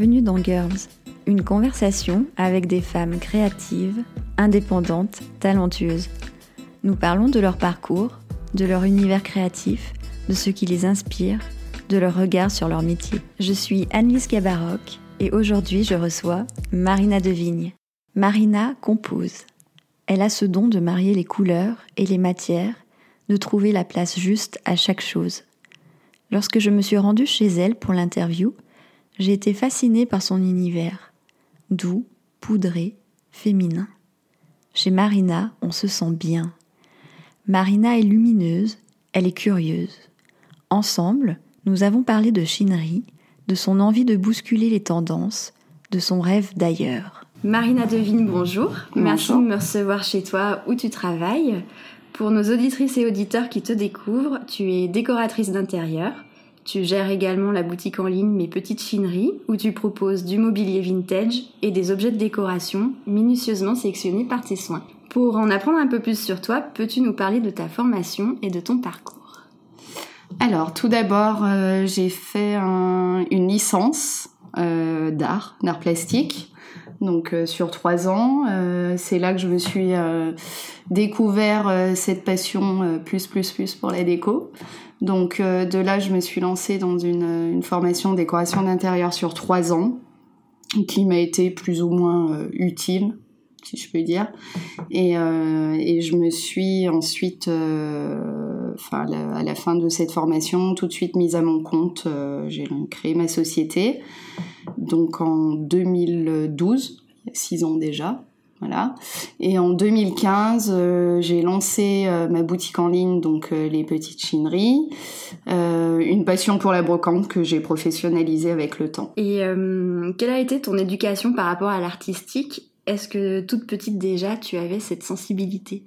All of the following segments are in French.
Bienvenue dans Girls, une conversation avec des femmes créatives, indépendantes, talentueuses. Nous parlons de leur parcours, de leur univers créatif, de ce qui les inspire, de leur regard sur leur métier. Je suis Annelise Gabaroc et aujourd'hui je reçois Marina Devigne. Marina compose. Elle a ce don de marier les couleurs et les matières, de trouver la place juste à chaque chose. Lorsque je me suis rendue chez elle pour l'interview, j'ai été fascinée par son univers, doux, poudré, féminin. Chez Marina, on se sent bien. Marina est lumineuse, elle est curieuse. Ensemble, nous avons parlé de chinerie, de son envie de bousculer les tendances, de son rêve d'ailleurs. Marina Devine, bonjour. Merci de me recevoir chez toi où tu travailles. Pour nos auditrices et auditeurs qui te découvrent, tu es décoratrice d'intérieur, tu gères également la boutique en ligne Mes Petites Chineries, où tu proposes du mobilier vintage et des objets de décoration minutieusement sélectionnés par tes soins. Pour en apprendre un peu plus sur toi, peux-tu nous parler de ta formation et de ton parcours? Alors, tout d'abord, euh, j'ai fait une licence euh, d'art, d'art plastique. Donc euh, sur trois ans, c'est là que je me suis découvert cette passion plus plus plus pour la déco. Donc euh, de là, je me suis lancée dans une, une formation décoration d'intérieur sur trois ans, qui m'a été plus ou moins euh, utile, si je peux dire. Et, euh, je me suis ensuite, enfin à la fin de cette formation, tout de suite mise à mon compte. J'ai créé ma société, donc en 2012, il y a six ans déjà. Et en 2015, euh, j'ai lancé euh, ma boutique en ligne, donc euh, les petites chineries, une passion pour la brocante que j'ai professionnalisée avec le temps. Et quelle a été ton éducation par rapport à l'artistique? Est-ce que toute petite déjà, tu avais cette sensibilité?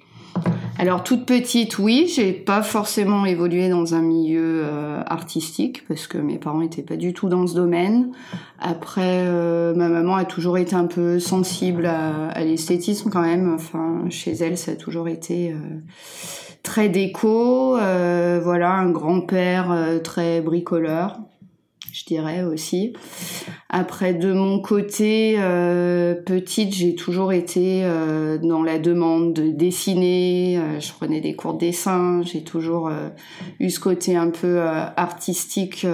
Alors toute petite, oui, j'ai pas forcément évolué dans un milieu euh, artistique parce que mes parents étaient pas du tout dans ce domaine. Après, euh, ma maman a toujours été un peu sensible à, l'esthétisme quand même. Enfin, chez elle, ça a toujours été euh, très déco. voilà, un grand-père très bricoleur je dirais aussi. Après, de mon côté, euh, petite, j'ai toujours été euh, dans la demande de dessiner. Euh, je prenais des cours de dessin. J'ai toujours eu ce côté un peu artistique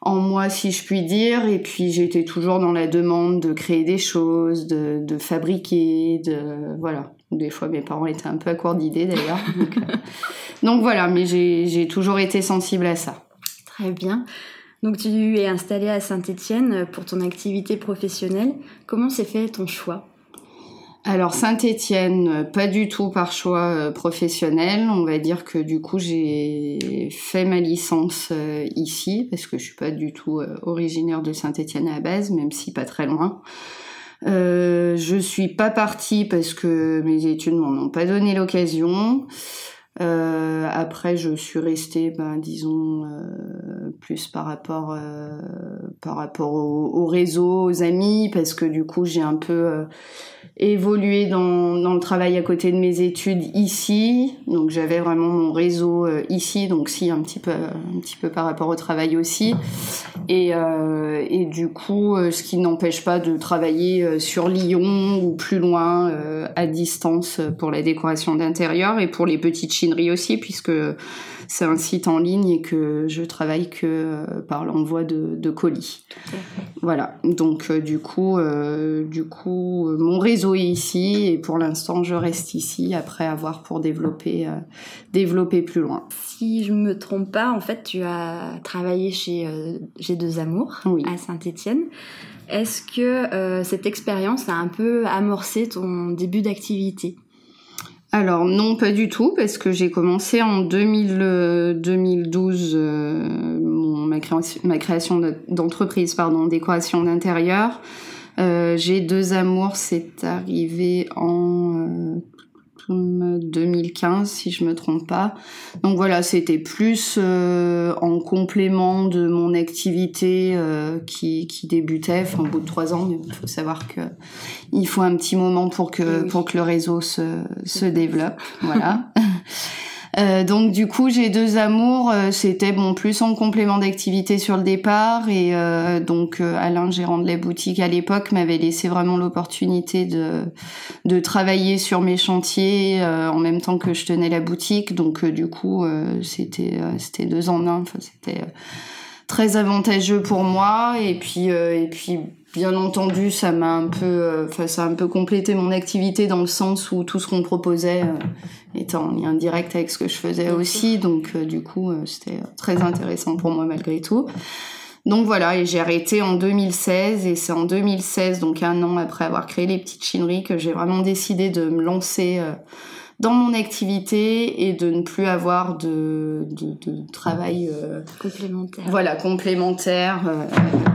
en moi, si je puis dire. Et puis, j'étais toujours dans la demande de créer des choses, de, fabriquer, de voilà. Des fois, mes parents étaient un peu à court d'idées d'ailleurs. Donc voilà, mais j'ai toujours été sensible à ça. Très bien. Donc tu es installée à Saint-Étienne pour ton activité professionnelle. Comment s'est fait ton choix? Alors Saint-Étienne, pas du tout par choix euh, professionnel. On va dire que du coup j'ai fait ma licence euh, ici parce que je suis pas du tout euh, originaire de Saint-Étienne à la base, même si pas très loin. Euh, je suis pas partie parce que mes études m'en ont pas donné l'occasion. Euh, après, je suis restée, ben, disons, euh, plus par rapport, euh, par rapport au, au, réseau, aux amis, parce que du coup, j'ai un peu évolué dans, le travail à côté de mes études ici. Donc j'avais vraiment mon réseau ici, donc si un petit peu un petit peu par rapport au travail aussi. Et, et du coup, ce qui n'empêche pas de travailler sur Lyon ou plus loin à distance pour la décoration d'intérieur et pour les petites aussi, puisque c'est un site en ligne et que je travaille que euh, par l'envoi de, colis. Voilà. Donc euh, du coup, euh, du coup, mon réseau est ici et pour l'instant, je reste ici après avoir pour développer, développer plus loin. Si je me trompe pas, en fait, tu as travaillé chez J'ai deux amours à Saint-Étienne. Est-ce que cette expérience a un peu amorcé ton début d'activité? Alors non, pas du tout, parce que j'ai commencé en 2000, 2012 euh, mon, ma, création, ma d'entreprise, pardon, décoration d'intérieur. Euh, j'ai deux amours, c'est arrivé en euh, 2015 si je me trompe pas. Donc voilà, c'était plus euh, en complément de mon activité euh, qui, qui débutait, enfin au bout de trois ans. il faut savoir que il faut un petit moment pour que pour que le réseau se, se développe. Voilà. Euh, donc du coup, j'ai deux amours. Euh, c'était bon plus en complément d'activité sur le départ et euh, donc Alain, gérant de la boutique à l'époque, m'avait laissé vraiment l'opportunité de de travailler sur mes chantiers en même temps que je tenais la boutique. Donc du coup, c'était c'était deux en un. Enfin, c'était très avantageux pour moi et puis et puis Bien entendu, ça m'a un peu, euh, enfin, ça a un peu complété mon activité dans le sens où tout ce qu'on proposait euh, était en lien direct avec ce que je faisais aussi. Donc, euh, du coup, c'était très intéressant pour moi malgré tout. Donc voilà, et j'ai arrêté en 2016, et c'est en 2016, donc un an après avoir créé les petites chineries, que j'ai vraiment décidé de me lancer dans mon activité et de ne plus avoir de, de, de travail euh, complémentaire. Voilà, complémentaire euh,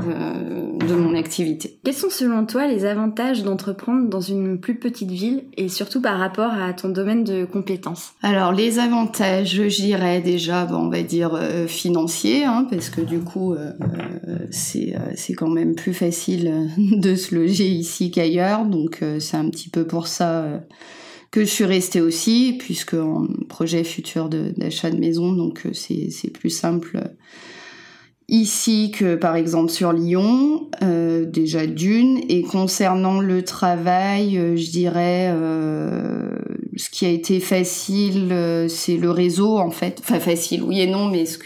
euh, de mon activité. Quels sont selon toi les avantages d'entreprendre dans une plus petite ville et surtout par rapport à ton domaine de compétences? Alors les avantages, je dirais déjà, bon, on va dire euh, financiers, hein, parce que du coup c'est c'est quand même plus facile de se loger ici qu'ailleurs, donc c'est un petit peu pour ça que je suis restée aussi, puisque en projet futur d'achat de, maison, donc euh, c'est plus simple euh, ici que par exemple sur Lyon, euh, déjà d'une. Et concernant le travail, je dirais, ce qui a été facile, c'est le réseau en fait. Enfin facile, oui et non, mais ce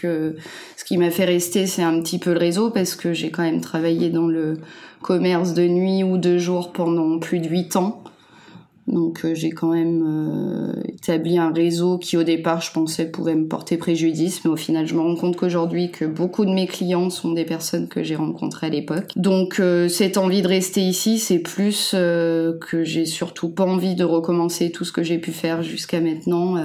ce qui m'a fait rester, c'est un petit peu le réseau parce que j'ai quand même travaillé dans le commerce de nuit ou de jour pendant plus de huit ans. Donc euh, j'ai quand même euh, établi un réseau qui au départ je pensais pouvait me porter préjudice, mais au final je me rends compte qu'aujourd'hui que beaucoup de mes clients sont des personnes que j'ai rencontrées à l'époque. Donc euh, cette envie de rester ici, c'est plus que j'ai surtout pas envie de recommencer tout ce que j'ai pu faire jusqu'à maintenant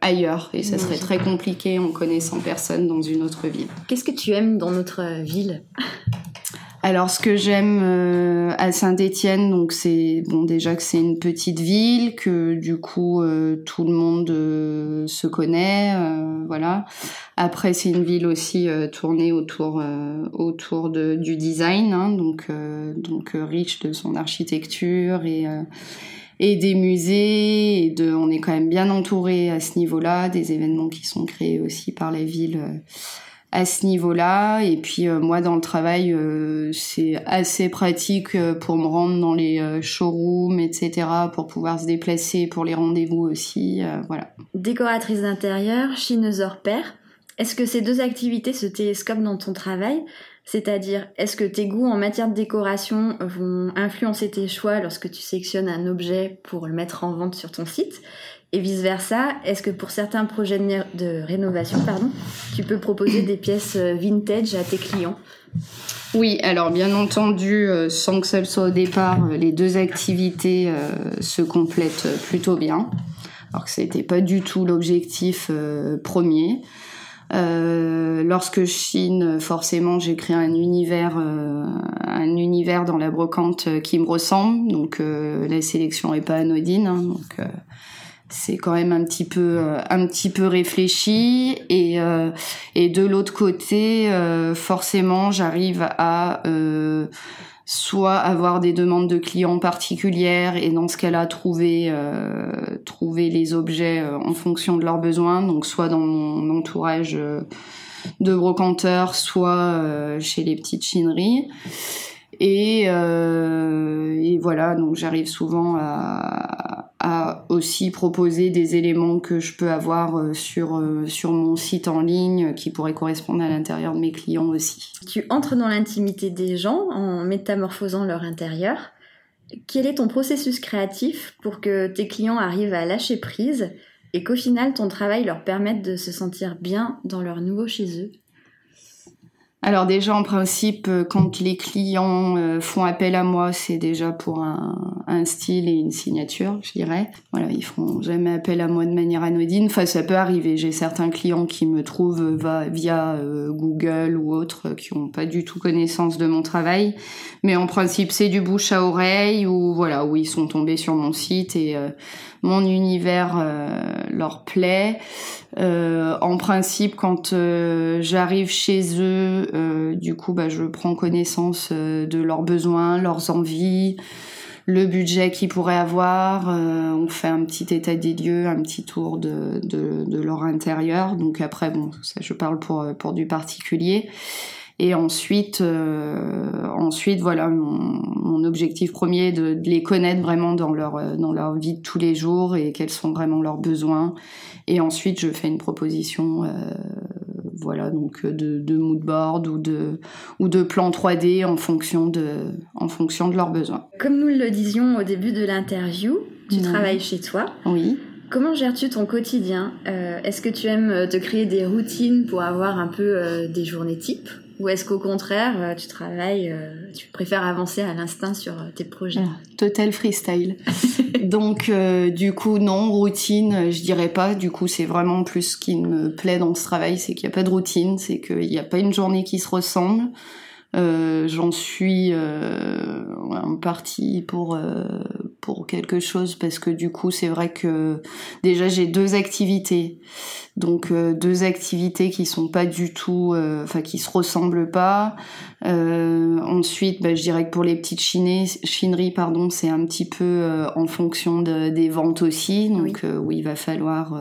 ailleurs, et ça serait très compliqué en connaissant personne dans une autre ville. Qu'est-ce que tu aimes dans notre ville? Alors ce que j'aime euh, à Saint-Étienne, donc c'est bon déjà que c'est une petite ville, que du coup euh, tout le monde euh, se connaît, voilà. Après c'est une ville aussi tournée autour autour de, du design, hein, donc donc riche de son architecture et et des musées et de on est quand même bien entouré à ce niveau-là, des événements qui sont créés aussi par la ville à ce niveau-là. Et puis euh, moi, dans le travail, euh, c'est assez pratique euh, pour me rendre dans les showrooms, etc., pour pouvoir se déplacer pour les rendez-vous aussi. voilà. Décoratrice d'intérieur, chineuse hors pair. Est-ce que ces deux activités se télescopent dans ton travail? C'est-à-dire, est-ce que tes goûts en matière de décoration vont influencer tes choix lorsque tu sélectionnes un objet pour le mettre en vente sur ton site? Et vice-versa, est-ce que pour certains projets de, rénovation, pardon, tu peux proposer des pièces euh, vintage à tes clients? Oui, alors bien entendu, euh, sans que ce soit au départ, euh, les deux activités se complètent plutôt bien. Alors que c'était pas du tout l'objectif premier. lorsque je chine, forcément, j'ai créé un univers, un univers dans la brocante qui me ressemble. Donc la sélection est pas anodine. Hein, c'est quand même un petit peu euh, un petit peu réfléchi et euh, et de l'autre côté euh, forcément j'arrive à soit avoir des demandes de clients particulières et dans ce cas-là trouver trouver les objets en fonction de leurs besoins. Donc soit dans mon entourage de brocanteurs soit chez les petites chineries et, et voilà donc j'arrive souvent à à aussi proposer des éléments que je peux avoir euh, sur, euh, sur mon site en ligne qui pourraient correspondre à l'intérieur de mes clients aussi. Tu entres dans l'intimité des gens en métamorphosant leur intérieur. Quel est ton processus créatif pour que tes clients arrivent à lâcher prise et qu'au final ton travail leur permette de se sentir bien dans leur nouveau chez eux? Alors déjà en principe, euh, quand les clients euh, font appel à moi, c'est déjà pour un, style et une signature, je dirais. Voilà, ils font jamais appel à moi de manière anodine. Enfin, ça peut arriver. J'ai certains clients qui me trouvent euh, via Google ou autres qui ont pas du tout connaissance de mon travail, mais en principe c'est du bouche à oreille ou voilà où ils sont tombés sur mon site et mon univers leur plaît. Euh, en principe, quand euh, j'arrive chez eux, euh, du coup, bah, je prends connaissance de leurs besoins, leurs envies, le budget qu'ils pourraient avoir. on fait un petit état des lieux, un petit tour de, leur intérieur. Donc après, bon, ça je parle pour du particulier. Et ensuite, euh, ensuite voilà, mon, objectif premier de, de, les connaître vraiment dans leur euh, dans leur vie de tous les jours et quels sont vraiment leurs besoins. Et ensuite, je fais une proposition, euh, voilà, donc de, de mood board ou de ou de plan 3D en fonction de en fonction de leurs besoins. Comme nous le disions au début de l'interview, tu travailles chez toi. Oui. Comment gères-tu ton quotidien? Euh, Est-ce que tu aimes te créer des routines pour avoir un peu euh, des journées types ou est-ce qu'au contraire, euh, tu travailles, euh, tu préfères avancer à l'instinct sur euh, tes projets Total freestyle. Donc, du coup, non, routine, je dirais pas. Du coup, c'est vraiment plus ce qui me plaît dans ce travail, c'est qu'il n'y a pas de routine, c'est qu'il n'y a pas une journée qui se ressemble. Euh, j'en suis euh, en partie pour euh, pour quelque chose parce que du coup c'est vrai que déjà j'ai deux activités. Donc deux activités qui sont pas du tout enfin qui se ressemblent pas. Ensuite bah, je dirais que pour les petites chineries pardon c'est un petit peu en fonction de, des ventes aussi. Donc où il va falloir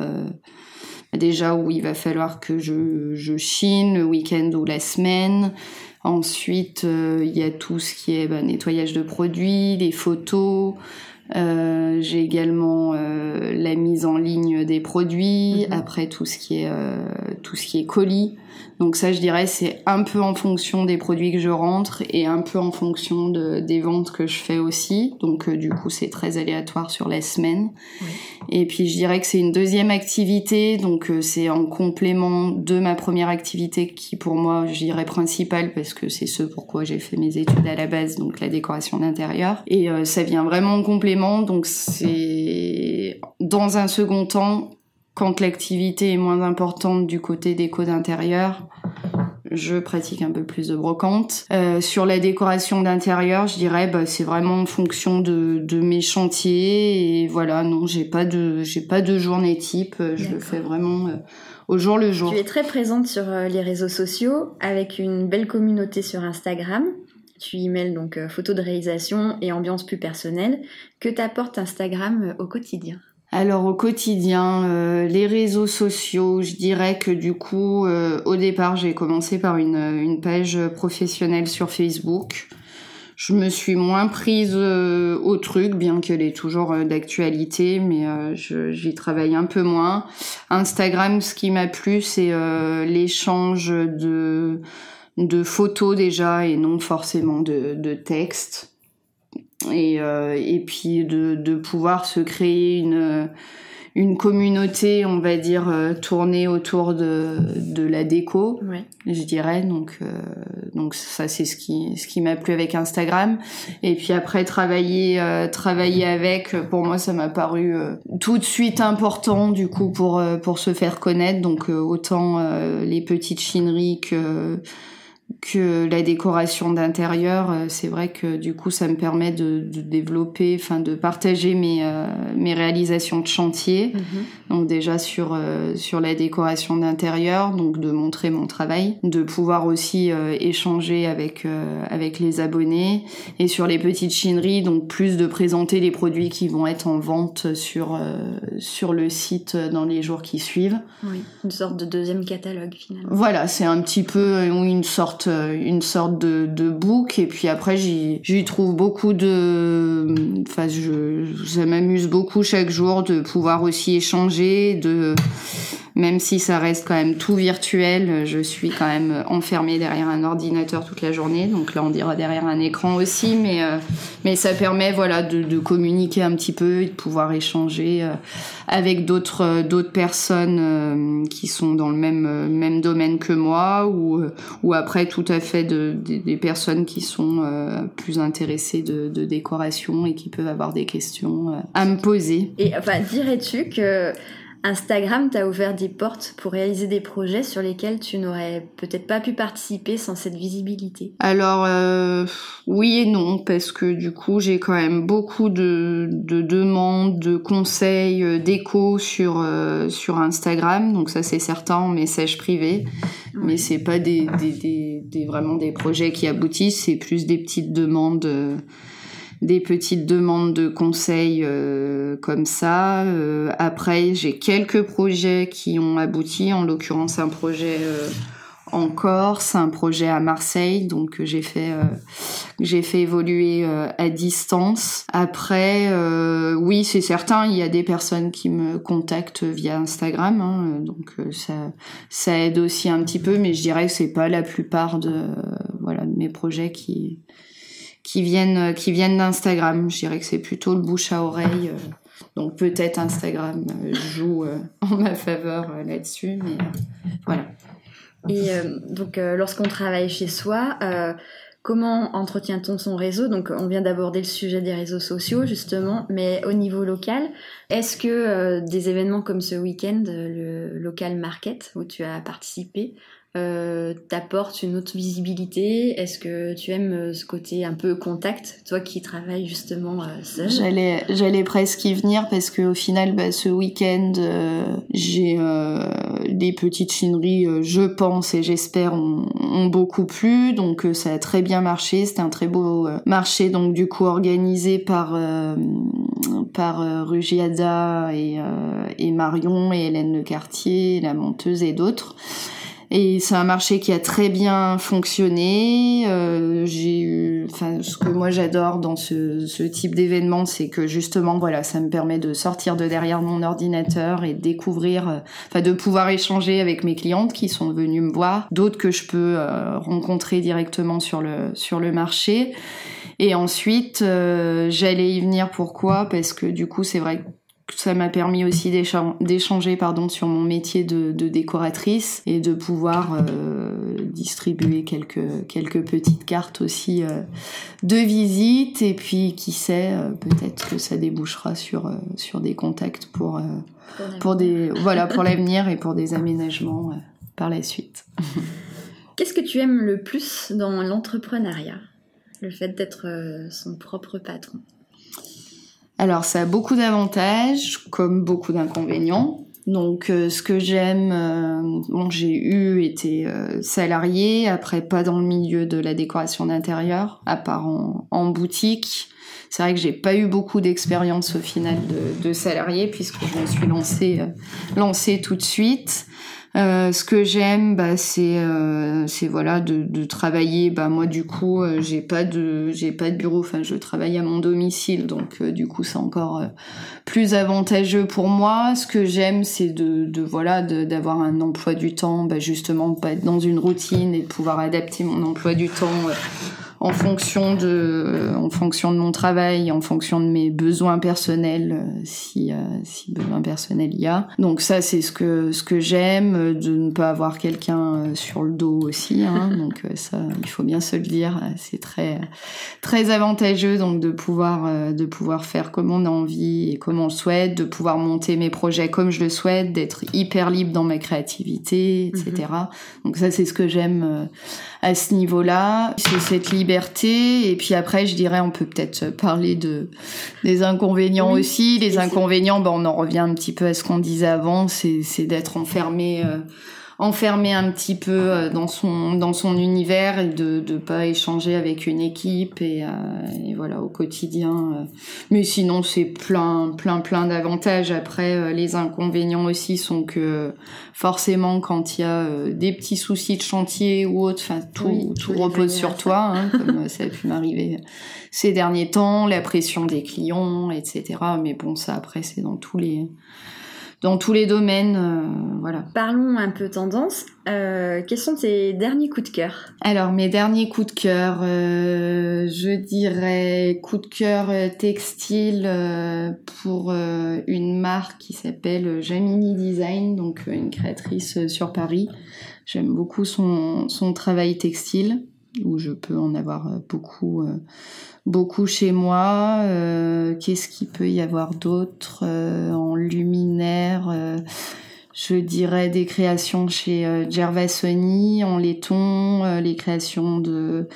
déjà où il va falloir que je, je chine le week-end ou la semaine Ensuite, euh, il y a tout ce qui est bah, nettoyage de produits, les photos. Euh, j'ai également euh, la mise en ligne des produits. Mhm. Après tout ce qui est tout ce qui est colis. Donc ça, je dirais, c'est un peu en fonction des produits que je rentre et un peu en fonction de, des ventes que je fais aussi. Donc euh, du coup, c'est très aléatoire sur la semaine. Et puis je dirais que c'est une deuxième activité, donc euh, c'est en complément de ma première activité qui pour moi, je dirais principale parce que c'est ce pourquoi j'ai fait mes études à la base, donc la décoration d'intérieur. Et euh, ça vient vraiment en complément, donc c'est dans un second temps quand l'activité est moins importante du côté déco d'intérieur, je pratique un peu plus de brocante. Euh, sur la décoration d'intérieur, je dirais bah, c'est vraiment en fonction de, de, mes chantiers et voilà non j'ai pas de j'ai pas de journée type, je le fais vraiment euh, au jour le jour. Tu es très présente sur euh, les réseaux sociaux avec une belle communauté sur Instagram. Tu y mêles donc photos de réalisation et ambiance plus personnelle. Que t'apporte Instagram au quotidien alors au quotidien, euh, les réseaux sociaux, je dirais que du coup, euh, au départ, j'ai commencé par une, page professionnelle sur Facebook. Je me suis moins prise euh, au truc, bien qu'elle est toujours d'actualité, mais j'y travaille un peu moins. Instagram, ce qui m'a plu, c'est l'échange de, de photos déjà et non forcément de, de textes et, euh, et puis de, de, pouvoir se créer une, une communauté, on va dire, euh, tournée autour de, de la déco, je dirais. Donc, euh, donc ça, c'est ce qui, ce qui m'a plu avec Instagram. Et puis après, travailler, travailler avec, pour moi, ça m'a paru tout de suite important, du coup, pour, pour se faire connaître. Donc, autant les petites chineries que que la décoration d'intérieur, euh, c'est vrai que du coup ça me permet de, de développer, enfin de partager mes, euh, mes réalisations de chantier. Mhm. Donc déjà sur euh, sur la décoration d'intérieur, donc de montrer mon travail, de pouvoir aussi échanger avec avec les abonnés et sur les petites chineries, donc plus de présenter les produits qui vont être en vente sur sur le site dans les jours qui suivent. Oui, une sorte de deuxième catalogue finalement. Voilà, c'est un petit peu une sorte euh, une sorte de, de book et puis après j'y trouve beaucoup de enfin je ça m'amuse beaucoup chaque jour de pouvoir aussi échanger de même si ça reste quand même tout virtuel, je suis quand même enfermée derrière un ordinateur toute la journée. Donc là, on dira derrière un écran aussi, mais euh, mais ça permet voilà de, de, communiquer un petit peu et de pouvoir échanger euh, avec d'autres euh, d'autres personnes qui sont dans le même même domaine que moi ou ou après tout à fait de, des personnes qui sont plus intéressées de, de décoration et qui peuvent avoir des questions à me poser. Et enfin, dirais-tu que Instagram t'a ouvert des portes pour réaliser des projets sur lesquels tu n'aurais peut-être pas pu participer sans cette visibilité. Alors euh, oui et non, parce que du coup j'ai quand même beaucoup de, demandes, de conseils, euh, d'échos sur, euh, sur Instagram, donc ça c'est certain en message privé, mais c'est pas des, des, des, vraiment des projets qui aboutissent, c'est plus des petites demandes des petites demandes de conseils comme ça. après, j'ai quelques projets qui ont abouti, en l'occurrence un projet en Corse, un projet à Marseille, donc j'ai fait euh, j'ai fait évoluer euh, à distance. Après, euh, oui, c'est certain, il y a des personnes qui me contactent via Instagram, hein, donc ça ça aide aussi un petit peu, mais je dirais que c'est pas la plupart de voilà de mes projets qui qui viennent qui viennent d'Instagram. Je dirais que c'est plutôt le bouche à oreille. donc peut-être Instagram joue en ma faveur là-dessus, mais voilà. Et euh, donc, euh, lorsqu'on travaille chez soi, euh, comment entretient-on son réseau? Donc, on vient d'aborder le sujet des réseaux sociaux, justement, mais au niveau local, est-ce que des événements comme ce week-end, le local market, où tu as participé, euh, t'apporte une autre visibilité? Est-ce que tu aimes euh, ce côté un peu contact, toi qui travailles justement euh, J'allais, j'allais presque y venir parce que au final, bah, ce week-end, j'ai des petites chineries, je pense et j'espère, ont, beaucoup plu. Donc ça a très bien marché. C'était un très beau marché, donc du coup organisé par par Rugiada et, et Marion et Hélène Le Cartier, la monteuse et d'autres. Et c'est un marché qui a très bien fonctionné. Euh, j'ai eu, enfin, ce que moi j'adore dans ce, type d'événement, c'est que justement, voilà, ça me permet de sortir de derrière mon ordinateur et de découvrir, euh, enfin, de pouvoir échanger avec mes clientes qui sont venues me voir, d'autres que je peux euh, rencontrer directement sur le sur le marché. Et ensuite, euh, j'allais y venir. Pourquoi? Parce que du coup, c'est vrai que ça m'a permis aussi d'échanger pardon sur mon métier de, décoratrice et de pouvoir euh, distribuer quelques quelques petites cartes aussi euh, de visite et puis qui sait euh, peut-être que ça débouchera sur sur des contacts pour pour, des voilà pour l'avenir et pour des aménagements par la suite. Qu'est-ce que tu aimes le plus dans l'entrepreneuriat? Le fait d'être son propre patron alors ça a beaucoup d'avantages comme beaucoup d'inconvénients. Donc euh, ce que j'aime, euh, bon j'ai eu été euh, salarié, après pas dans le milieu de la décoration d'intérieur, à part en, boutique. C'est vrai que j'ai pas eu beaucoup d'expérience au final de, de salarié puisque je me suis lancée, lancée tout de suite. Euh, ce que j'aime, bah, c'est euh, voilà de, travailler. Bah moi du coup, euh, j'ai pas de j'ai pas de bureau. Enfin, je travaille à mon domicile, donc du coup c'est encore plus avantageux pour moi. Ce que j'aime, c'est de, de voilà d'avoir un emploi du temps, bah, justement pas être dans une routine et de pouvoir adapter mon emploi du temps en fonction de en fonction de mon travail, en fonction de mes besoins personnels, si si besoin personnel il y a. Donc ça c'est ce que ce que j'aime de ne pas avoir quelqu'un euh, sur le dos aussi. Hein, donc euh, ça, il faut bien se le dire, c'est très très avantageux donc de pouvoir euh, de pouvoir faire comme on a envie et comme on le souhaite, de pouvoir monter mes projets comme je le souhaite, d'être hyper libre dans ma créativité, etc. Mhm. Donc ça, c'est ce que j'aime à ce niveau-là, c'est cette liberté. Et puis après, je dirais, on peut peut-être parler de des inconvénients aussi. Les inconvénients, ben, on en revient un petit peu à ce qu'on disait avant, c'est d'être enfermé euh, enfermé un petit peu euh, dans son dans son univers et de de pas échanger avec une équipe et, euh, et voilà au quotidien euh. mais sinon c'est plein plein plein d'avantages. Après les inconvénients aussi sont que forcément quand il y a des petits soucis de chantier ou autre enfin tout tout repose sur toi hein, comme ça a pu m'arriver ces derniers temps la pression des clients etc mais bon ça après c'est dans tous les dans tous les domaines. Euh, voilà. Parlons un peu tendance. Euh, quels sont tes derniers coups de cœur? Alors mes derniers coups de cœur, euh, je dirais coup de cœur textile pour une marque qui s'appelle Jamini Design, donc une créatrice sur Paris. J'aime beaucoup son, son travail textile où je peux en avoir beaucoup beaucoup chez moi. Euh, qu'est-ce qu'il peut y avoir d'autre euh, en luminaire euh, Je dirais des créations chez Gervasoni en laiton, les créations de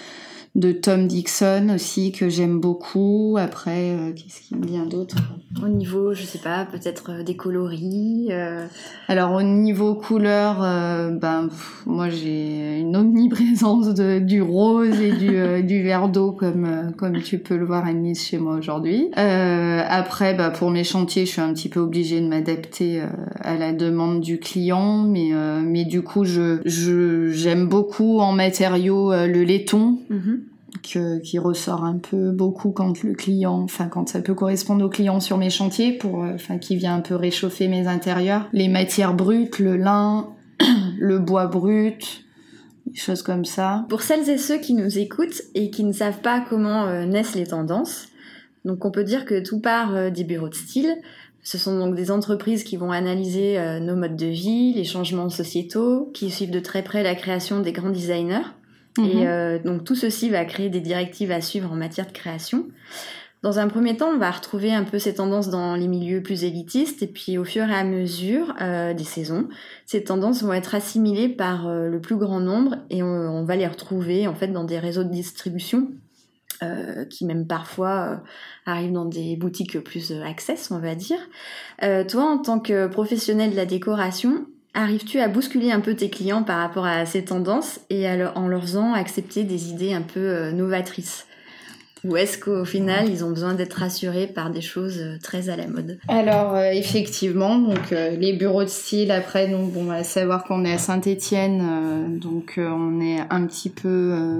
de Tom Dixon aussi que j'aime beaucoup. Après, euh, qu'est-ce qui me vient d'autre Au niveau, je sais pas, peut-être euh, des coloris. Euh. Alors au niveau couleur, ben moi j'ai une omniprésence de, du rose et du, du vert d'eau comme comme tu peux le voir à Nice chez moi aujourd'hui. après, bah, pour mes chantiers, je suis un petit peu obligée de m'adapter à la demande du client, mais mais du coup je je j'aime beaucoup en matériaux le laiton. Mm-hmm qui ressort un peu beaucoup quand le client, enfin quand ça peut correspondre au client sur mes chantiers, pour, euh, enfin qui vient un peu réchauffer mes intérieurs. Les matières brutes, le lin, le bois brut, des choses comme ça. Pour celles et ceux qui nous écoutent et qui ne savent pas comment euh, naissent les tendances, donc on peut dire que tout part euh, des bureaux de style. Ce sont donc des entreprises qui vont analyser nos modes de vie, les changements sociétaux, qui suivent de très près la création des grands designers et mhm. euh, donc tout ceci va créer des directives à suivre en matière de création. Dans un premier temps, on va retrouver un peu ces tendances dans les milieux plus élitistes, et puis au fur et à mesure euh, des saisons, ces tendances vont être assimilées par euh, le plus grand nombre, et on, va les retrouver en fait dans des réseaux de distribution euh, qui même parfois arrivent dans des boutiques plus access, on va dire. toi, en tant que professionnel de la décoration, Arrives-tu à bousculer un peu tes clients par rapport à ces tendances et en leur faisant accepter des idées un peu euh, novatrices? Ou est-ce qu'au final, ils ont besoin d'être rassurés par des choses euh, très à la mode? Alors, euh, effectivement, donc les bureaux de style, après, donc, bon, à savoir qu'on est à Saint-Étienne, donc on est un petit peu,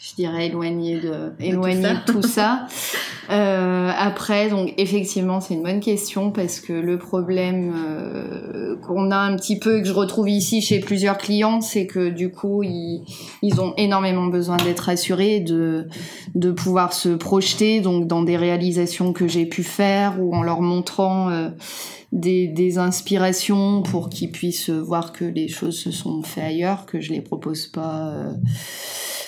je dirais, éloigné de, éloigné de tout ça. Après, donc effectivement, c'est une bonne question parce que le problème qu'on a un petit peu et que je retrouve ici chez plusieurs clients, c'est que du coup, ils, ont énormément besoin d'être rassurés, de, de pouvoir se projeter donc dans des réalisations que j'ai pu faire ou en leur montrant euh, des, des, inspirations pour qu'ils puissent voir que les choses se sont faites ailleurs, que je les propose pas. Euh,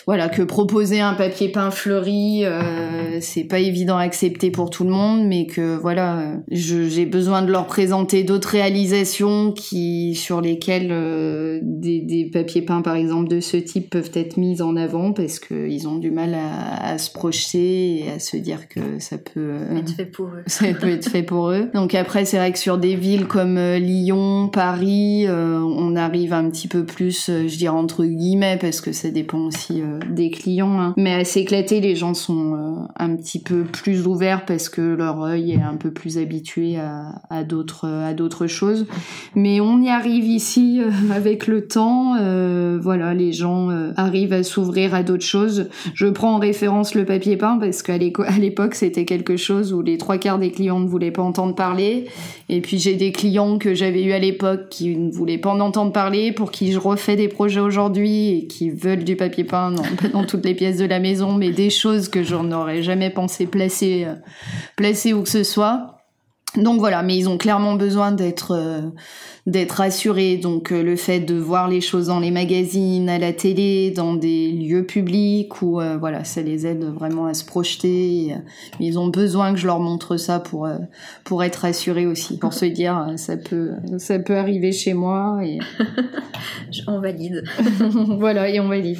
voilà que proposer un papier peint fleuri euh, c'est pas évident à accepter pour tout le monde mais que voilà j'ai besoin de leur présenter d'autres réalisations qui sur lesquelles euh, des, des, papiers peints par exemple de ce type peuvent être mis en avant parce qu'ils ont du mal à, à, se projeter et à se dire que ça peut euh, être fait pour eux ça peut être fait pour eux donc après c'est vrai que sur des villes comme euh, Lyon Paris on arrive un petit peu plus je dirais entre guillemets parce que ça dépend aussi des clients. Hein. Mais à s'éclater, les gens sont euh, un petit peu plus ouverts parce que leur œil est un peu plus habitué à, d'autres choses. Mais on y arrive ici euh, avec le temps. Euh, voilà, les gens arrivent à s'ouvrir à d'autres choses. Je prends en référence le papier peint parce qu'à l'époque c'était quelque chose où les trois quarts des clients ne voulaient pas entendre parler. Et puis j'ai des clients que j'avais eu à l'époque qui ne voulaient pas en entendre parler, pour qui je refais des projets aujourd'hui et qui veulent du papier peint dans toutes les pièces de la maison, mais des choses que je n'aurais jamais pensé placer, euh, placer où que ce soit. Donc voilà, mais ils ont clairement besoin d'être euh, d'être rassurés. Donc euh, le fait de voir les choses dans les magazines, à la télé, dans des lieux publics, ou voilà, ça les aide vraiment à se projeter. ils ont besoin que je leur montre ça pour pour être rassurés aussi, pour se dire ça peut ça peut arriver chez moi et on valide. voilà et on valide.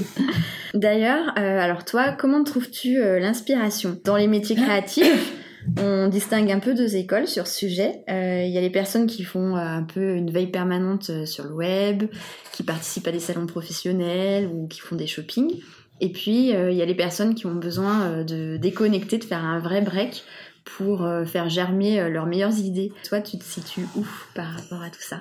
D'ailleurs, euh, alors toi, comment trouves-tu euh, l'inspiration Dans les métiers créatifs, on distingue un peu deux écoles sur ce sujet. Euh, il y a les personnes qui font un peu une veille permanente sur le web, qui participent à des salons professionnels ou qui font des shoppings. Et puis, il y a les personnes qui ont besoin de déconnecter, de faire un vrai break pour faire germer leurs meilleures idées. Toi, tu te situes où par rapport à tout ça?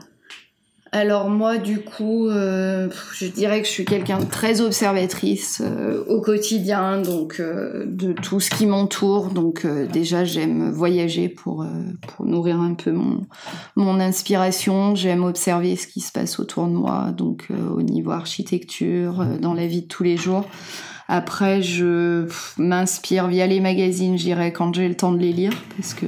Alors moi du coup, euh, je dirais que je suis quelqu'un de très observatrice euh, au quotidien, donc euh, de tout ce qui m'entoure. Donc déjà j'aime voyager pour pour nourrir un peu mon mon inspiration. J'aime observer ce qui se passe autour de moi, donc au niveau architecture, dans la vie de tous les jours. Après, je m'inspire via les magazines, j'irai quand j'ai le temps de les lire, parce que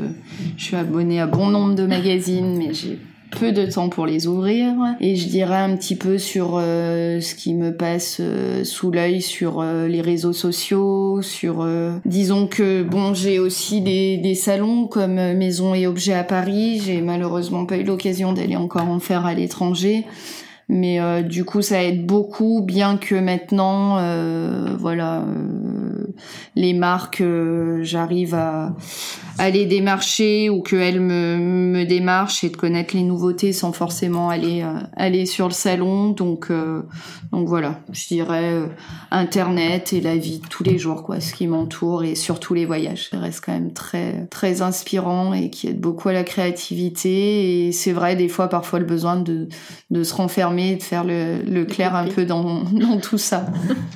je suis abonnée à bon nombre de magazines, mais j'ai peu de temps pour les ouvrir et je dirais un petit peu sur euh, ce qui me passe euh, sous l'œil sur euh, les réseaux sociaux, sur disons que bon j'ai aussi des, salons comme Maison et Objets à Paris, j'ai malheureusement pas eu l'occasion d'aller encore en faire à l'étranger. Mais euh, du coup, ça aide beaucoup, bien que maintenant, voilà, les marques, j'arrive à, à, les démarcher ou qu'elles me, me démarchent et de connaître les nouveautés sans forcément aller aller sur le salon. Donc donc voilà, je dirais Internet et la vie de tous les jours, quoi, ce qui m'entoure et surtout les voyages. Ça reste quand même très très inspirant et qui aide beaucoup à la créativité. Et c'est vrai, des fois, parfois, le besoin de, de se renfermer, de faire le, le clair un peu dans, dans tout ça.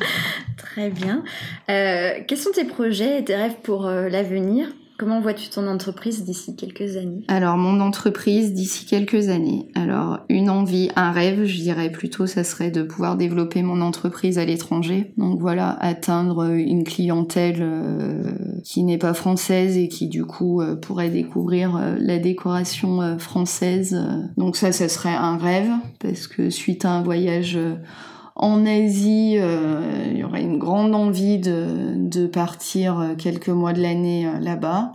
Très bien. Euh, quels sont tes projets et tes rêves pour euh, l'avenir? Comment vois-tu ton entreprise d'ici quelques années? Alors mon entreprise d'ici quelques années. Alors une envie, un rêve, je dirais plutôt, ça serait de pouvoir développer mon entreprise à l'étranger. Donc voilà, atteindre une clientèle euh, qui n'est pas française et qui du coup euh, pourrait découvrir euh, la décoration française. Donc ça, ça serait un rêve parce que suite à un voyage en Asie, euh, il y aurait une grande envie de, de partir euh, quelques mois de l'année euh, là-bas.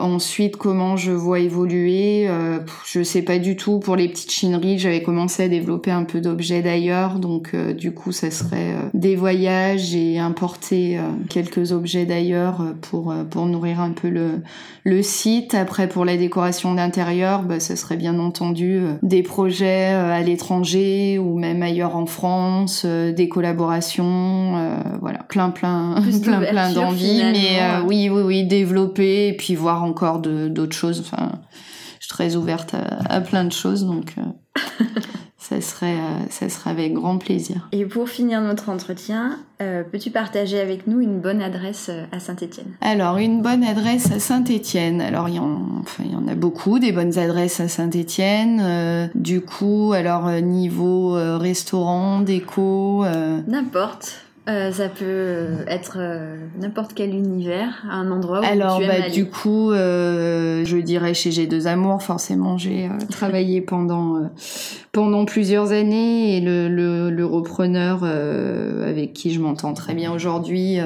ensuite, comment je vois évoluer Je sais pas du tout. Pour les petites chineries, j'avais commencé à développer un peu d'objets d'ailleurs, donc du coup, ça serait des voyages et importer quelques objets d'ailleurs pour pour nourrir un peu le le site. Après, pour la décoration d'intérieur, bah, ça serait bien entendu des projets à l'étranger ou même ailleurs en France euh, des collaborations, euh, voilà, plein plein plein plein d'envie, mais euh, oui oui oui développer et puis voir encore d'autres choses. Enfin, je suis très ouverte à, plein de choses, donc ça serait, ça serait avec grand plaisir. Et pour finir notre entretien, peux-tu partager avec nous une bonne adresse à Saint-Étienne? Alors, une bonne adresse à Saint-Étienne. Alors, il y, en, enfin, il y en a beaucoup des bonnes adresses à Saint-Étienne. du coup, alors niveau restaurant, déco. N'importe. Euh, ça peut être euh, n'importe quel univers, un endroit où Alors, tu aimes bah, du coup, euh, je dirais chez G2 Amours, forcément, j'ai travaillé pendant pendant plusieurs années et le, le, le repreneur avec qui je m'entends très bien aujourd'hui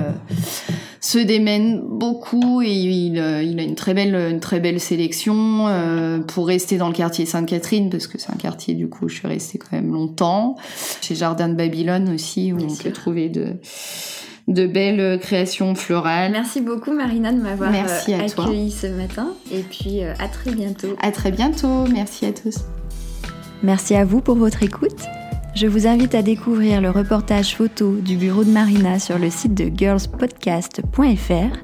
se démène beaucoup et il, il, a une très belle une très belle sélection pour rester dans le quartier Sainte-Catherine parce que c'est un quartier du coup je suis restée quand même longtemps chez Jardin de Babylone aussi où on peut trouver de de belles créations florales. Merci beaucoup Marina de m'avoir euh, accueilli ce matin et puis euh, à très bientôt. À très bientôt, merci à tous. Merci à vous pour votre écoute. Je vous invite à découvrir le reportage photo du bureau de Marina sur le site de girlspodcast.fr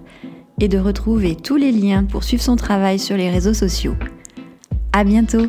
et de retrouver tous les liens pour suivre son travail sur les réseaux sociaux. À bientôt!